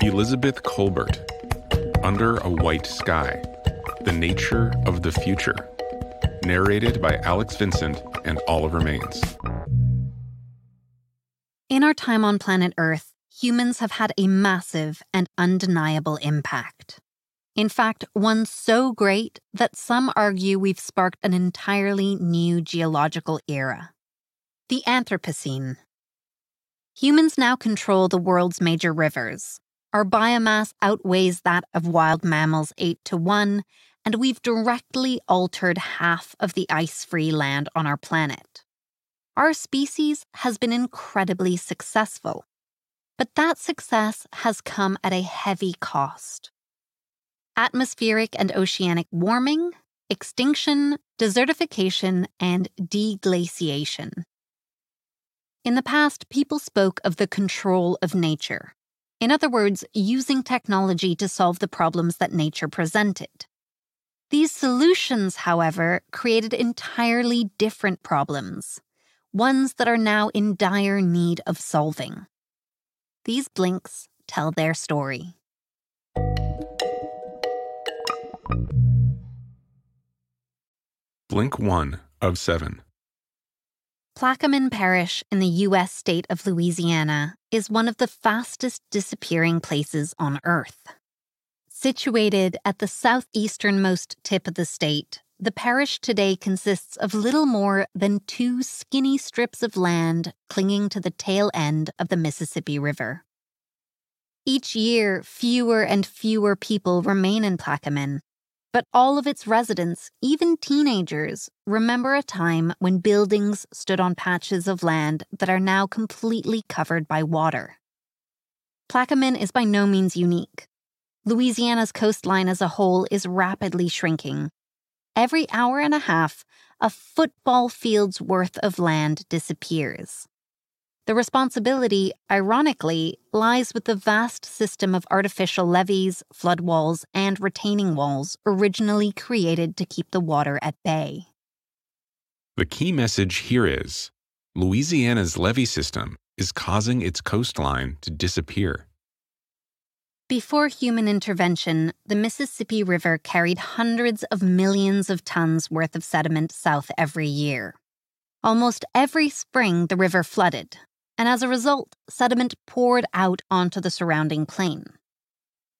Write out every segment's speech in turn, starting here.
Elizabeth Kolbert, Under a White Sky The Nature of the Future. Narrated by Alex Vincent and Oliver Maines. In our time on planet Earth, humans have had a massive and undeniable impact. In fact, one so great that some argue we've sparked an entirely new geological era the Anthropocene. Humans now control the world's major rivers. Our biomass outweighs that of wild mammals 8 to 1, and we've directly altered half of the ice free land on our planet. Our species has been incredibly successful. But that success has come at a heavy cost atmospheric and oceanic warming, extinction, desertification, and deglaciation. In the past, people spoke of the control of nature. In other words, using technology to solve the problems that nature presented. These solutions, however, created entirely different problems, ones that are now in dire need of solving. These blinks tell their story. Blink 1 of 7. Plaquemines Parish in the U.S. state of Louisiana is one of the fastest disappearing places on Earth. Situated at the southeasternmost tip of the state, the parish today consists of little more than two skinny strips of land clinging to the tail end of the Mississippi River. Each year, fewer and fewer people remain in Plaquemines, but all of its residents, even teenagers, remember a time when buildings stood on patches of land that are now completely covered by water. Plaquemines is by no means unique. Louisiana's coastline as a whole is rapidly shrinking. Every hour and a half, a football field's worth of land disappears. The responsibility, ironically, lies with the vast system of artificial levees, flood walls, and retaining walls originally created to keep the water at bay. The key message here is Louisiana's levee system is causing its coastline to disappear. Before human intervention, the Mississippi River carried hundreds of millions of tons worth of sediment south every year. Almost every spring, the river flooded, and as a result, sediment poured out onto the surrounding plain.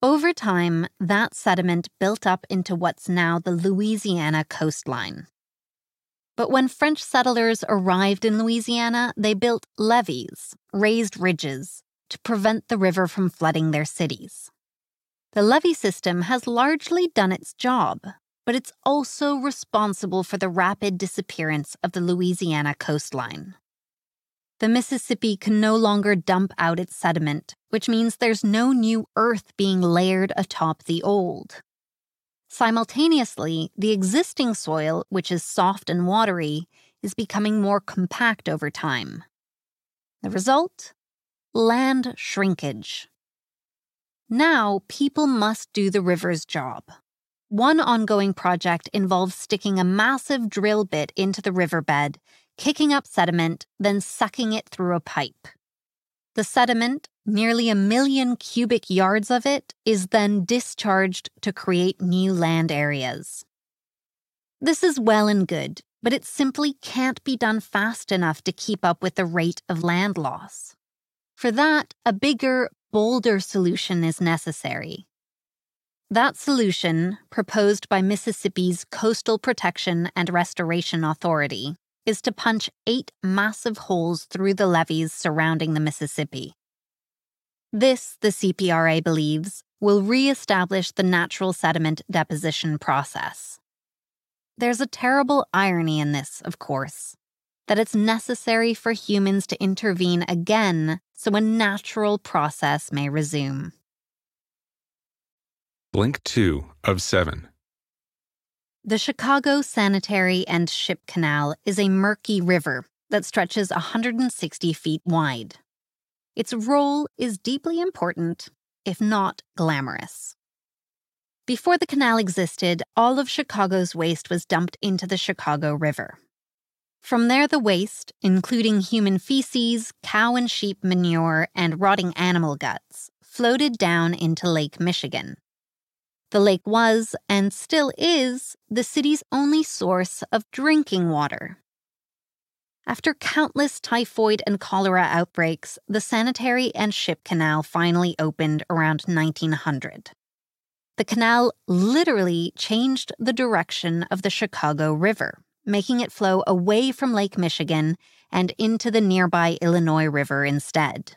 Over time, that sediment built up into what's now the Louisiana coastline. But when French settlers arrived in Louisiana, they built levees, raised ridges, to prevent the river from flooding their cities. The levee system has largely done its job, but it's also responsible for the rapid disappearance of the Louisiana coastline the Mississippi can no longer dump out its sediment, which means there's no new earth being layered atop the old. Simultaneously, the existing soil, which is soft and watery, is becoming more compact over time. The result? Land shrinkage. Now, people must do the river's job. One ongoing project involves sticking a massive drill bit into the riverbed kicking up sediment, then sucking it through a pipe. The sediment, nearly a million cubic yards of it, is then discharged to create new land areas. This is well and good, but it simply can't be done fast enough to keep up with the rate of land loss. For that, a bigger, bolder solution is necessary. That solution, proposed by Mississippi's Coastal Protection and Restoration Authority, is to punch eight massive holes through the levees surrounding the Mississippi. This, the CPRA believes, will re-establish the natural sediment deposition process. There's a terrible irony in this, of course, that it's necessary for humans to intervene again so a natural process may resume. Blink 2 of 7. The Chicago Sanitary and Ship Canal is a murky river that stretches 160 feet wide. Its role is deeply important, if not glamorous. Before the canal existed, all of Chicago's waste was dumped into the Chicago River. From there, the waste, including human feces, cow and sheep manure, and rotting animal guts, floated down into Lake Michigan. The lake was, and still is, the city's only source of drinking water. After countless typhoid and cholera outbreaks, the sanitary and ship canal finally opened around 1900. The canal literally changed the direction of the Chicago River, making it flow away from Lake Michigan and into the nearby Illinois River instead.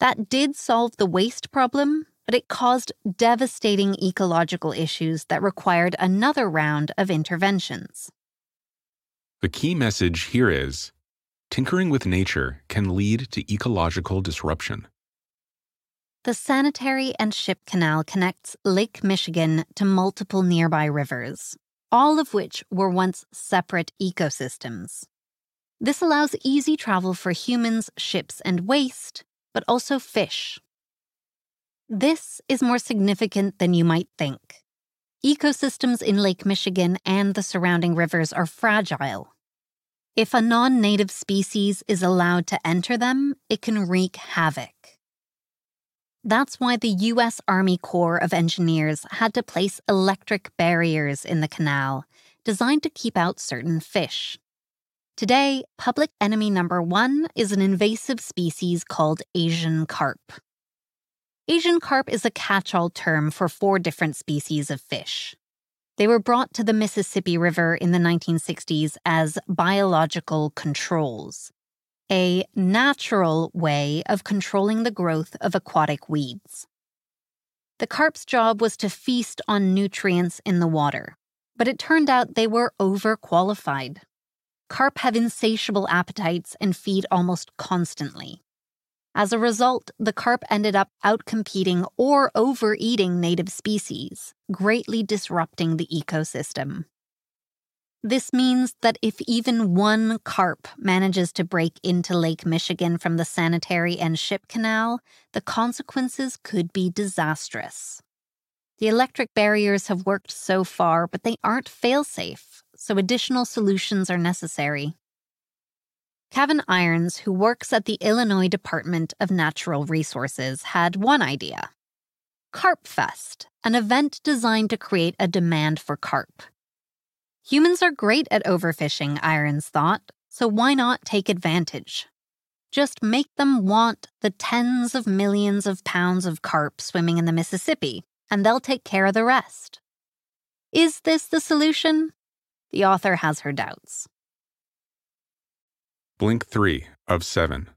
That did solve the waste problem, but it caused devastating ecological issues that required another round of interventions. The key message here is tinkering with nature can lead to ecological disruption. The sanitary and ship canal connects Lake Michigan to multiple nearby rivers, all of which were once separate ecosystems. This allows easy travel for humans, ships, and waste, but also fish. This is more significant than you might think. Ecosystems in Lake Michigan and the surrounding rivers are fragile. If a non native species is allowed to enter them, it can wreak havoc. That's why the U.S. Army Corps of Engineers had to place electric barriers in the canal, designed to keep out certain fish. Today, public enemy number one is an invasive species called Asian carp. Asian carp is a catch all term for four different species of fish. They were brought to the Mississippi River in the 1960s as biological controls, a natural way of controlling the growth of aquatic weeds. The carp's job was to feast on nutrients in the water, but it turned out they were overqualified. Carp have insatiable appetites and feed almost constantly. As a result, the carp ended up outcompeting or overeating native species, greatly disrupting the ecosystem. This means that if even one carp manages to break into Lake Michigan from the sanitary and ship canal, the consequences could be disastrous. The electric barriers have worked so far, but they aren't fail-safe, so additional solutions are necessary. Kevin Irons, who works at the Illinois Department of Natural Resources, had one idea Carp Fest, an event designed to create a demand for carp. Humans are great at overfishing, Irons thought, so why not take advantage? Just make them want the tens of millions of pounds of carp swimming in the Mississippi, and they'll take care of the rest. Is this the solution? The author has her doubts. Blink 3 of 7.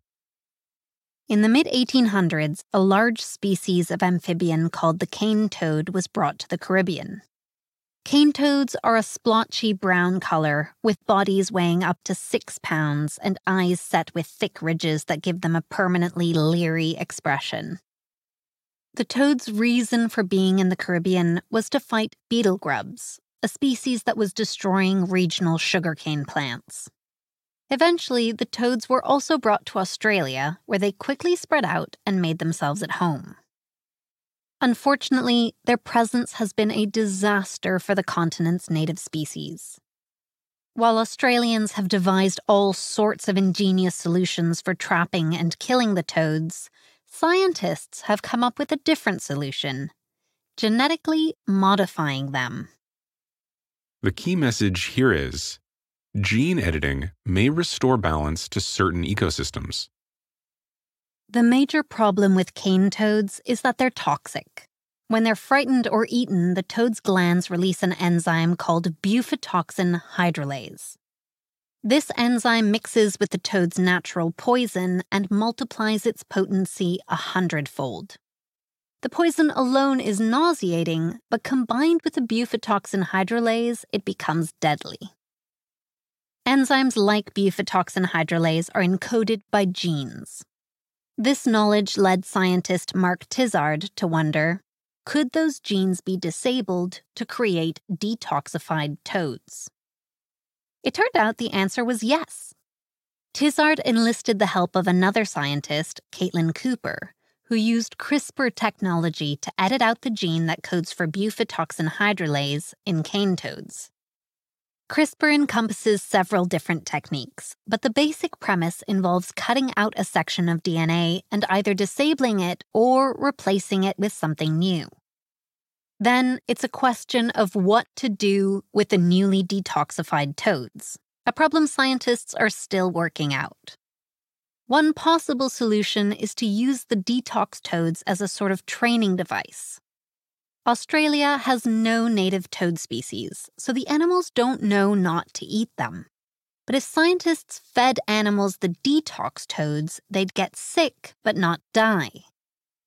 In the mid 1800s, a large species of amphibian called the cane toad was brought to the Caribbean. Cane toads are a splotchy brown color, with bodies weighing up to six pounds and eyes set with thick ridges that give them a permanently leery expression. The toad's reason for being in the Caribbean was to fight beetle grubs, a species that was destroying regional sugarcane plants. Eventually, the toads were also brought to Australia, where they quickly spread out and made themselves at home. Unfortunately, their presence has been a disaster for the continent's native species. While Australians have devised all sorts of ingenious solutions for trapping and killing the toads, scientists have come up with a different solution genetically modifying them. The key message here is gene editing may restore balance to certain ecosystems. The major problem with cane toads is that they're toxic. When they're frightened or eaten, the toad's glands release an enzyme called bufotoxin hydrolase. This enzyme mixes with the toad's natural poison and multiplies its potency a hundredfold. The poison alone is nauseating, but combined with the bufotoxin hydrolase, it becomes deadly. Enzymes like bufotoxin hydrolase are encoded by genes. This knowledge led scientist Mark Tizard to wonder could those genes be disabled to create detoxified toads? It turned out the answer was yes. Tizard enlisted the help of another scientist, Caitlin Cooper, who used CRISPR technology to edit out the gene that codes for bufotoxin hydrolase in cane toads. CRISPR encompasses several different techniques, but the basic premise involves cutting out a section of DNA and either disabling it or replacing it with something new. Then it's a question of what to do with the newly detoxified toads, a problem scientists are still working out. One possible solution is to use the detox toads as a sort of training device. Australia has no native toad species, so the animals don't know not to eat them. But if scientists fed animals the detox toads, they'd get sick but not die.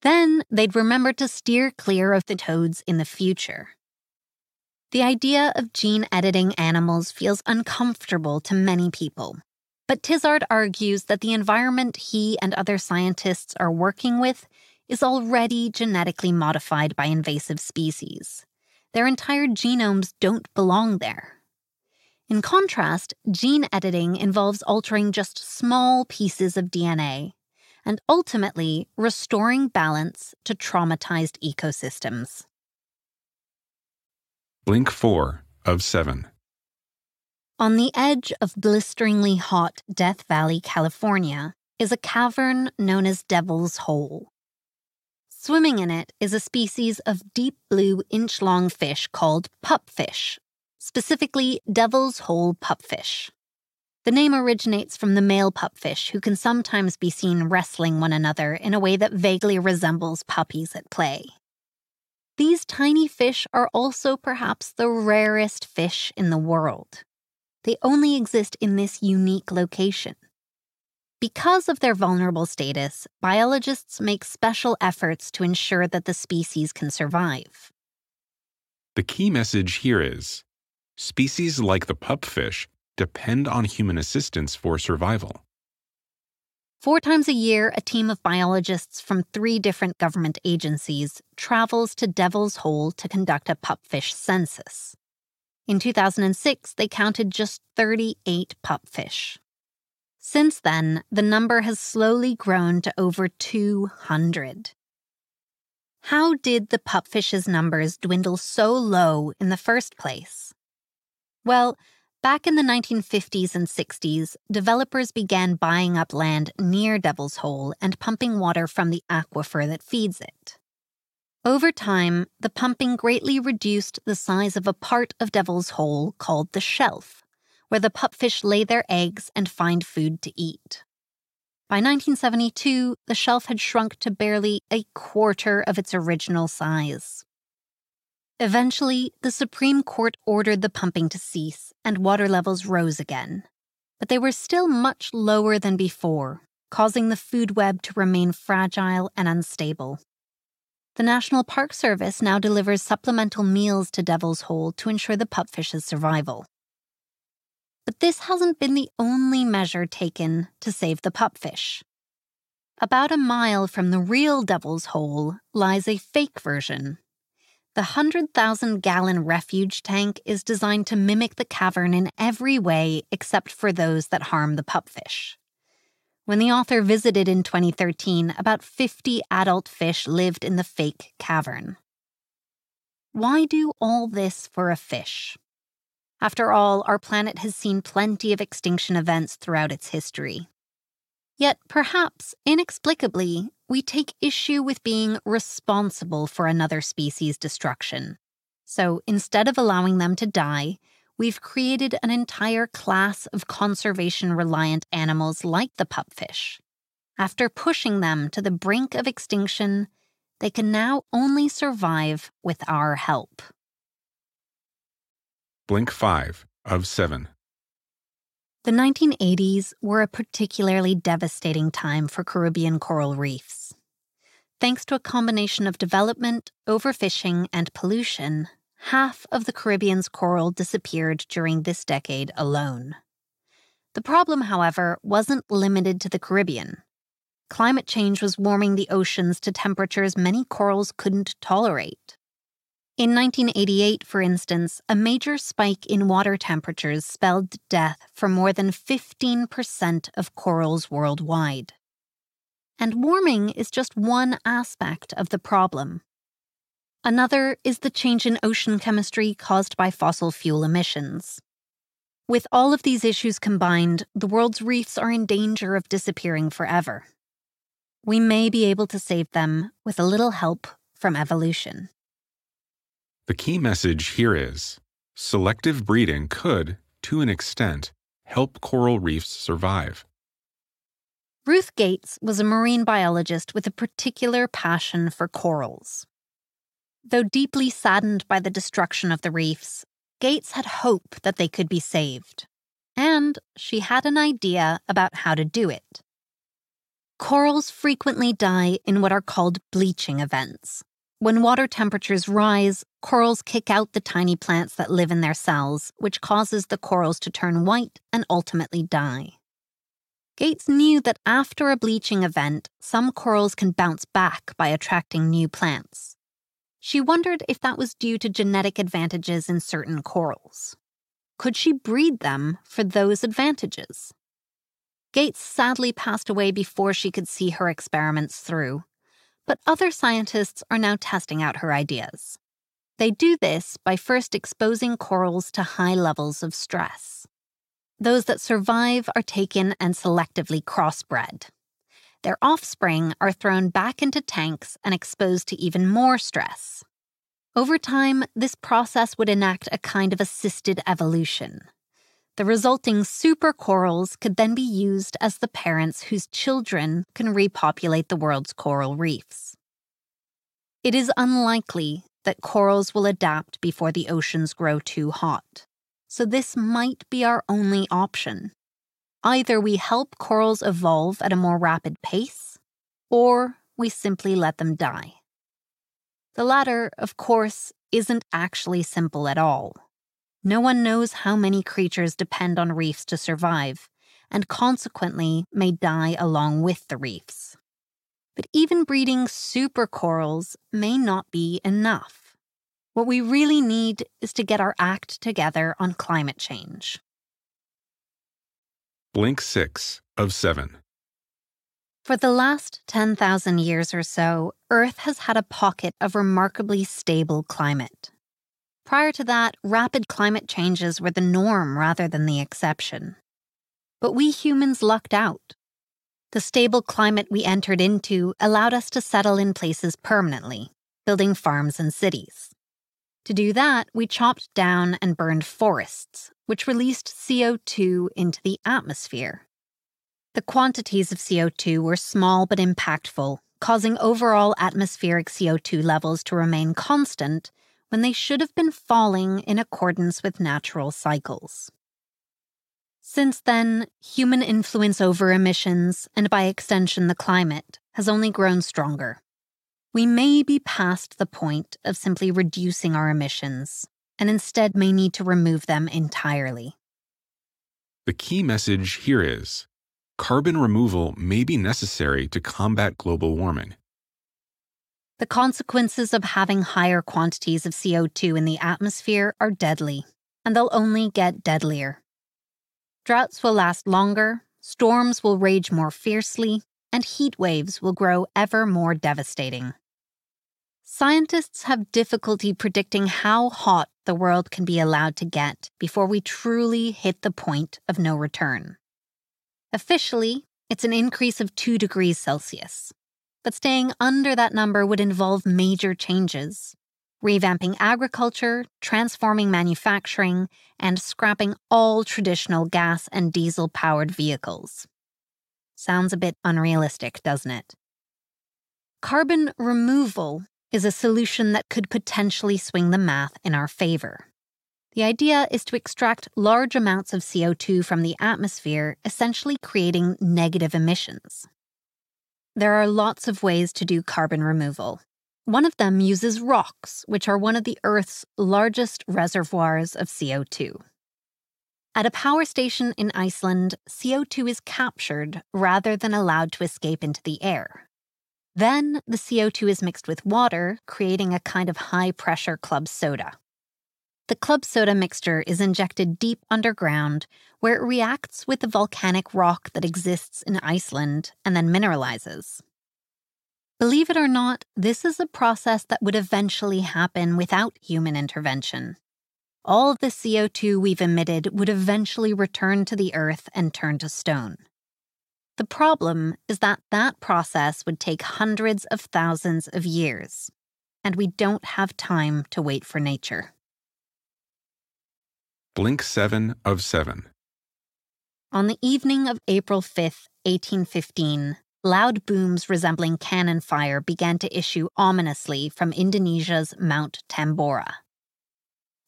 Then they'd remember to steer clear of the toads in the future. The idea of gene editing animals feels uncomfortable to many people. But Tizard argues that the environment he and other scientists are working with is already genetically modified by invasive species. Their entire genomes don't belong there. In contrast, gene editing involves altering just small pieces of DNA and ultimately restoring balance to traumatized ecosystems. Blink 4 of 7. On the edge of blisteringly hot Death Valley, California, is a cavern known as Devil's Hole. Swimming in it is a species of deep blue inch long fish called pupfish, specifically Devil's Hole pupfish. The name originates from the male pupfish, who can sometimes be seen wrestling one another in a way that vaguely resembles puppies at play. These tiny fish are also perhaps the rarest fish in the world. They only exist in this unique location. Because of their vulnerable status, biologists make special efforts to ensure that the species can survive. The key message here is species like the pupfish depend on human assistance for survival. Four times a year, a team of biologists from three different government agencies travels to Devil's Hole to conduct a pupfish census. In 2006, they counted just 38 pupfish. Since then, the number has slowly grown to over 200. How did the pupfish's numbers dwindle so low in the first place? Well, Back in the 1950s and 60s, developers began buying up land near Devil's Hole and pumping water from the aquifer that feeds it. Over time, the pumping greatly reduced the size of a part of Devil's Hole called the shelf, where the pupfish lay their eggs and find food to eat. By 1972, the shelf had shrunk to barely a quarter of its original size. Eventually, the Supreme Court ordered the pumping to cease and water levels rose again. But they were still much lower than before, causing the food web to remain fragile and unstable. The National Park Service now delivers supplemental meals to Devil's Hole to ensure the pupfish's survival. But this hasn't been the only measure taken to save the pupfish. About a mile from the real Devil's Hole lies a fake version the 100,000 gallon refuge tank is designed to mimic the cavern in every way except for those that harm the pupfish. When the author visited in 2013, about 50 adult fish lived in the fake cavern. Why do all this for a fish? After all, our planet has seen plenty of extinction events throughout its history. Yet, perhaps inexplicably, we take issue with being responsible for another species' destruction. So instead of allowing them to die, we've created an entire class of conservation reliant animals like the pupfish. After pushing them to the brink of extinction, they can now only survive with our help. Blink 5 of 7. The 1980s were a particularly devastating time for Caribbean coral reefs. Thanks to a combination of development, overfishing, and pollution, half of the Caribbean's coral disappeared during this decade alone. The problem, however, wasn't limited to the Caribbean. Climate change was warming the oceans to temperatures many corals couldn't tolerate. In 1988, for instance, a major spike in water temperatures spelled death for more than 15% of corals worldwide. And warming is just one aspect of the problem. Another is the change in ocean chemistry caused by fossil fuel emissions. With all of these issues combined, the world's reefs are in danger of disappearing forever. We may be able to save them with a little help from evolution. The key message here is selective breeding could, to an extent, help coral reefs survive. Ruth Gates was a marine biologist with a particular passion for corals. Though deeply saddened by the destruction of the reefs, Gates had hope that they could be saved. And she had an idea about how to do it. Corals frequently die in what are called bleaching events. When water temperatures rise, corals kick out the tiny plants that live in their cells, which causes the corals to turn white and ultimately die. Gates knew that after a bleaching event, some corals can bounce back by attracting new plants. She wondered if that was due to genetic advantages in certain corals. Could she breed them for those advantages? Gates sadly passed away before she could see her experiments through, but other scientists are now testing out her ideas. They do this by first exposing corals to high levels of stress. Those that survive are taken and selectively crossbred. Their offspring are thrown back into tanks and exposed to even more stress. Over time, this process would enact a kind of assisted evolution. The resulting super corals could then be used as the parents whose children can repopulate the world's coral reefs. It is unlikely that corals will adapt before the oceans grow too hot so this might be our only option. Either we help corals evolve at a more rapid pace, or we simply let them die. The latter, of course, isn't actually simple at all. No one knows how many creatures depend on reefs to survive, and consequently may die along with the reefs. But even breeding super corals may not be enough. What we really need is to get our act together on climate change. Blink 6 of 7. For the last 10,000 years or so, Earth has had a pocket of remarkably stable climate. Prior to that, rapid climate changes were the norm rather than the exception. But we humans lucked out. The stable climate we entered into allowed us to settle in places permanently, building farms and cities. To do that, we chopped down and burned forests, which released CO2 into the atmosphere. The quantities of CO2 were small but impactful, causing overall atmospheric CO2 levels to remain constant when they should have been falling in accordance with natural cycles. Since then, human influence over emissions, and by extension the climate, has only grown stronger. We may be past the point of simply reducing our emissions and instead may need to remove them entirely. The key message here is carbon removal may be necessary to combat global warming. The consequences of having higher quantities of CO2 in the atmosphere are deadly, and they'll only get deadlier. Droughts will last longer, storms will rage more fiercely, and heat waves will grow ever more devastating. Scientists have difficulty predicting how hot the world can be allowed to get before we truly hit the point of no return. Officially, it's an increase of 2 degrees Celsius. But staying under that number would involve major changes revamping agriculture, transforming manufacturing, and scrapping all traditional gas and diesel powered vehicles. Sounds a bit unrealistic, doesn't it? Carbon removal is a solution that could potentially swing the math in our favor. The idea is to extract large amounts of CO2 from the atmosphere, essentially creating negative emissions. There are lots of ways to do carbon removal. One of them uses rocks, which are one of the Earth's largest reservoirs of CO2. At a power station in Iceland, CO2 is captured rather than allowed to escape into the air. Then the CO2 is mixed with water, creating a kind of high pressure club soda. The club soda mixture is injected deep underground, where it reacts with the volcanic rock that exists in Iceland and then mineralizes. Believe it or not, this is a process that would eventually happen without human intervention. all the CO2 we've emitted would eventually return to the Earth and turn to stone. The problem is that that process would take hundreds of thousands of years, and we don't have time to wait for nature. Blink 7 of 7. On the evening of April 5th, 1815, loud booms resembling cannon fire began to issue ominously from Indonesia's Mount Tambora.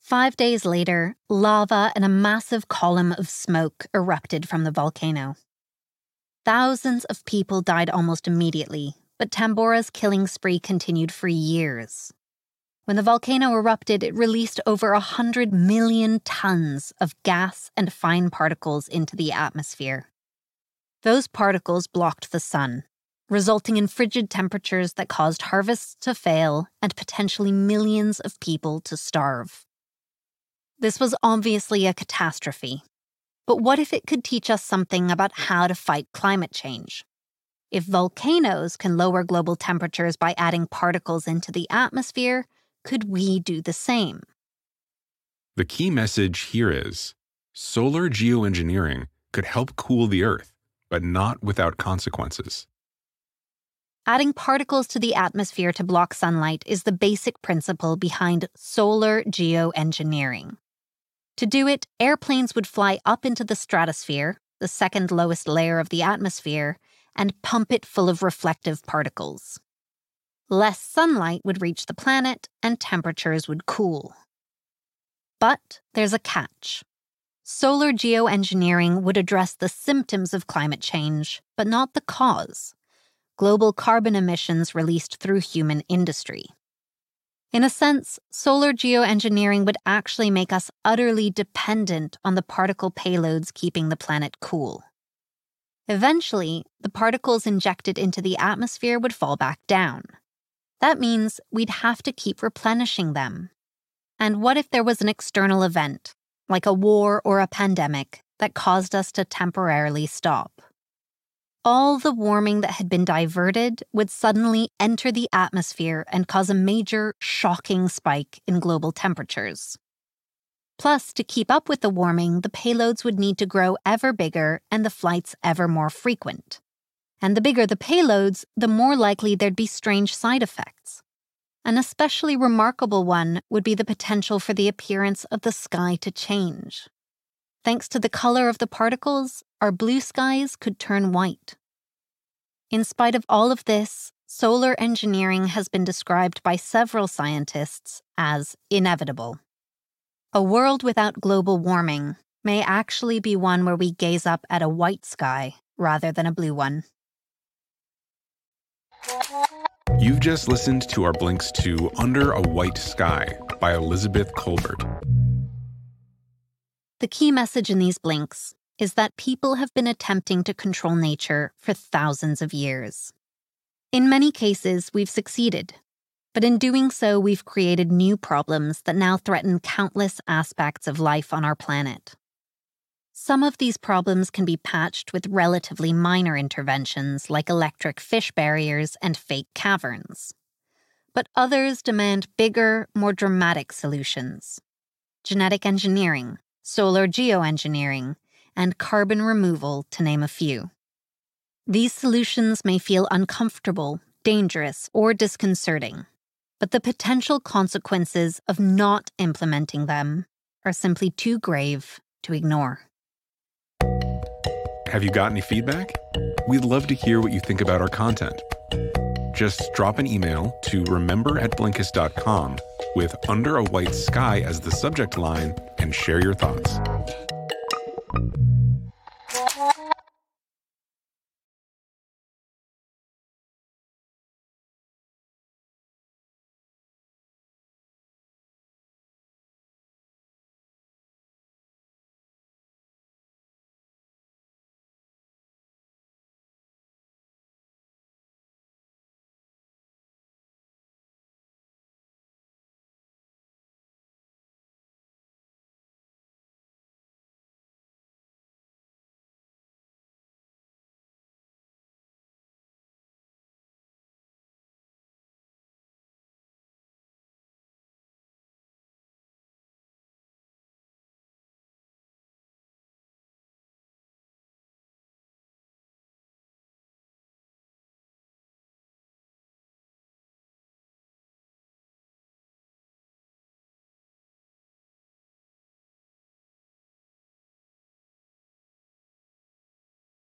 Five days later, lava and a massive column of smoke erupted from the volcano. Thousands of people died almost immediately, but Tambora's killing spree continued for years. When the volcano erupted, it released over 100 million tons of gas and fine particles into the atmosphere. Those particles blocked the sun, resulting in frigid temperatures that caused harvests to fail and potentially millions of people to starve. This was obviously a catastrophe. But what if it could teach us something about how to fight climate change? If volcanoes can lower global temperatures by adding particles into the atmosphere, could we do the same? The key message here is solar geoengineering could help cool the Earth but not without consequences. Adding particles to the atmosphere to block sunlight is the basic principle behind solar geoengineering. To do it, airplanes would fly up into the stratosphere, the second lowest layer of the atmosphere, and pump it full of reflective particles. Less sunlight would reach the planet and temperatures would cool. But there's a catch. Solar geoengineering would address the symptoms of climate change, but not the cause global carbon emissions released through human industry. In a sense, solar geoengineering would actually make us utterly dependent on the particle payloads keeping the planet cool. Eventually, the particles injected into the atmosphere would fall back down. That means we'd have to keep replenishing them. And what if there was an external event, like a war or a pandemic, that caused us to temporarily stop. All the warming that had been diverted would suddenly enter the atmosphere and cause a major, shocking spike in global temperatures. Plus, to keep up with the warming, the payloads would need to grow ever bigger and the flights ever more frequent. And the bigger the payloads, the more likely there'd be strange side effects. An especially remarkable one would be the potential for the appearance of the sky to change. Thanks to the color of the particles, our blue skies could turn white. In spite of all of this, solar engineering has been described by several scientists as inevitable. A world without global warming may actually be one where we gaze up at a white sky rather than a blue one. You've just listened to our blinks to Under a White Sky by Elizabeth Kolbert. The key message in these blinks is that people have been attempting to control nature for thousands of years. In many cases, we've succeeded, but in doing so, we've created new problems that now threaten countless aspects of life on our planet. Some of these problems can be patched with relatively minor interventions like electric fish barriers and fake caverns. But others demand bigger, more dramatic solutions genetic engineering, solar geoengineering, and carbon removal, to name a few. These solutions may feel uncomfortable, dangerous, or disconcerting, but the potential consequences of not implementing them are simply too grave to ignore. Have you got any feedback? We'd love to hear what you think about our content. Just drop an email to remember at blinkist.com with Under a White Sky as the subject line and share your thoughts.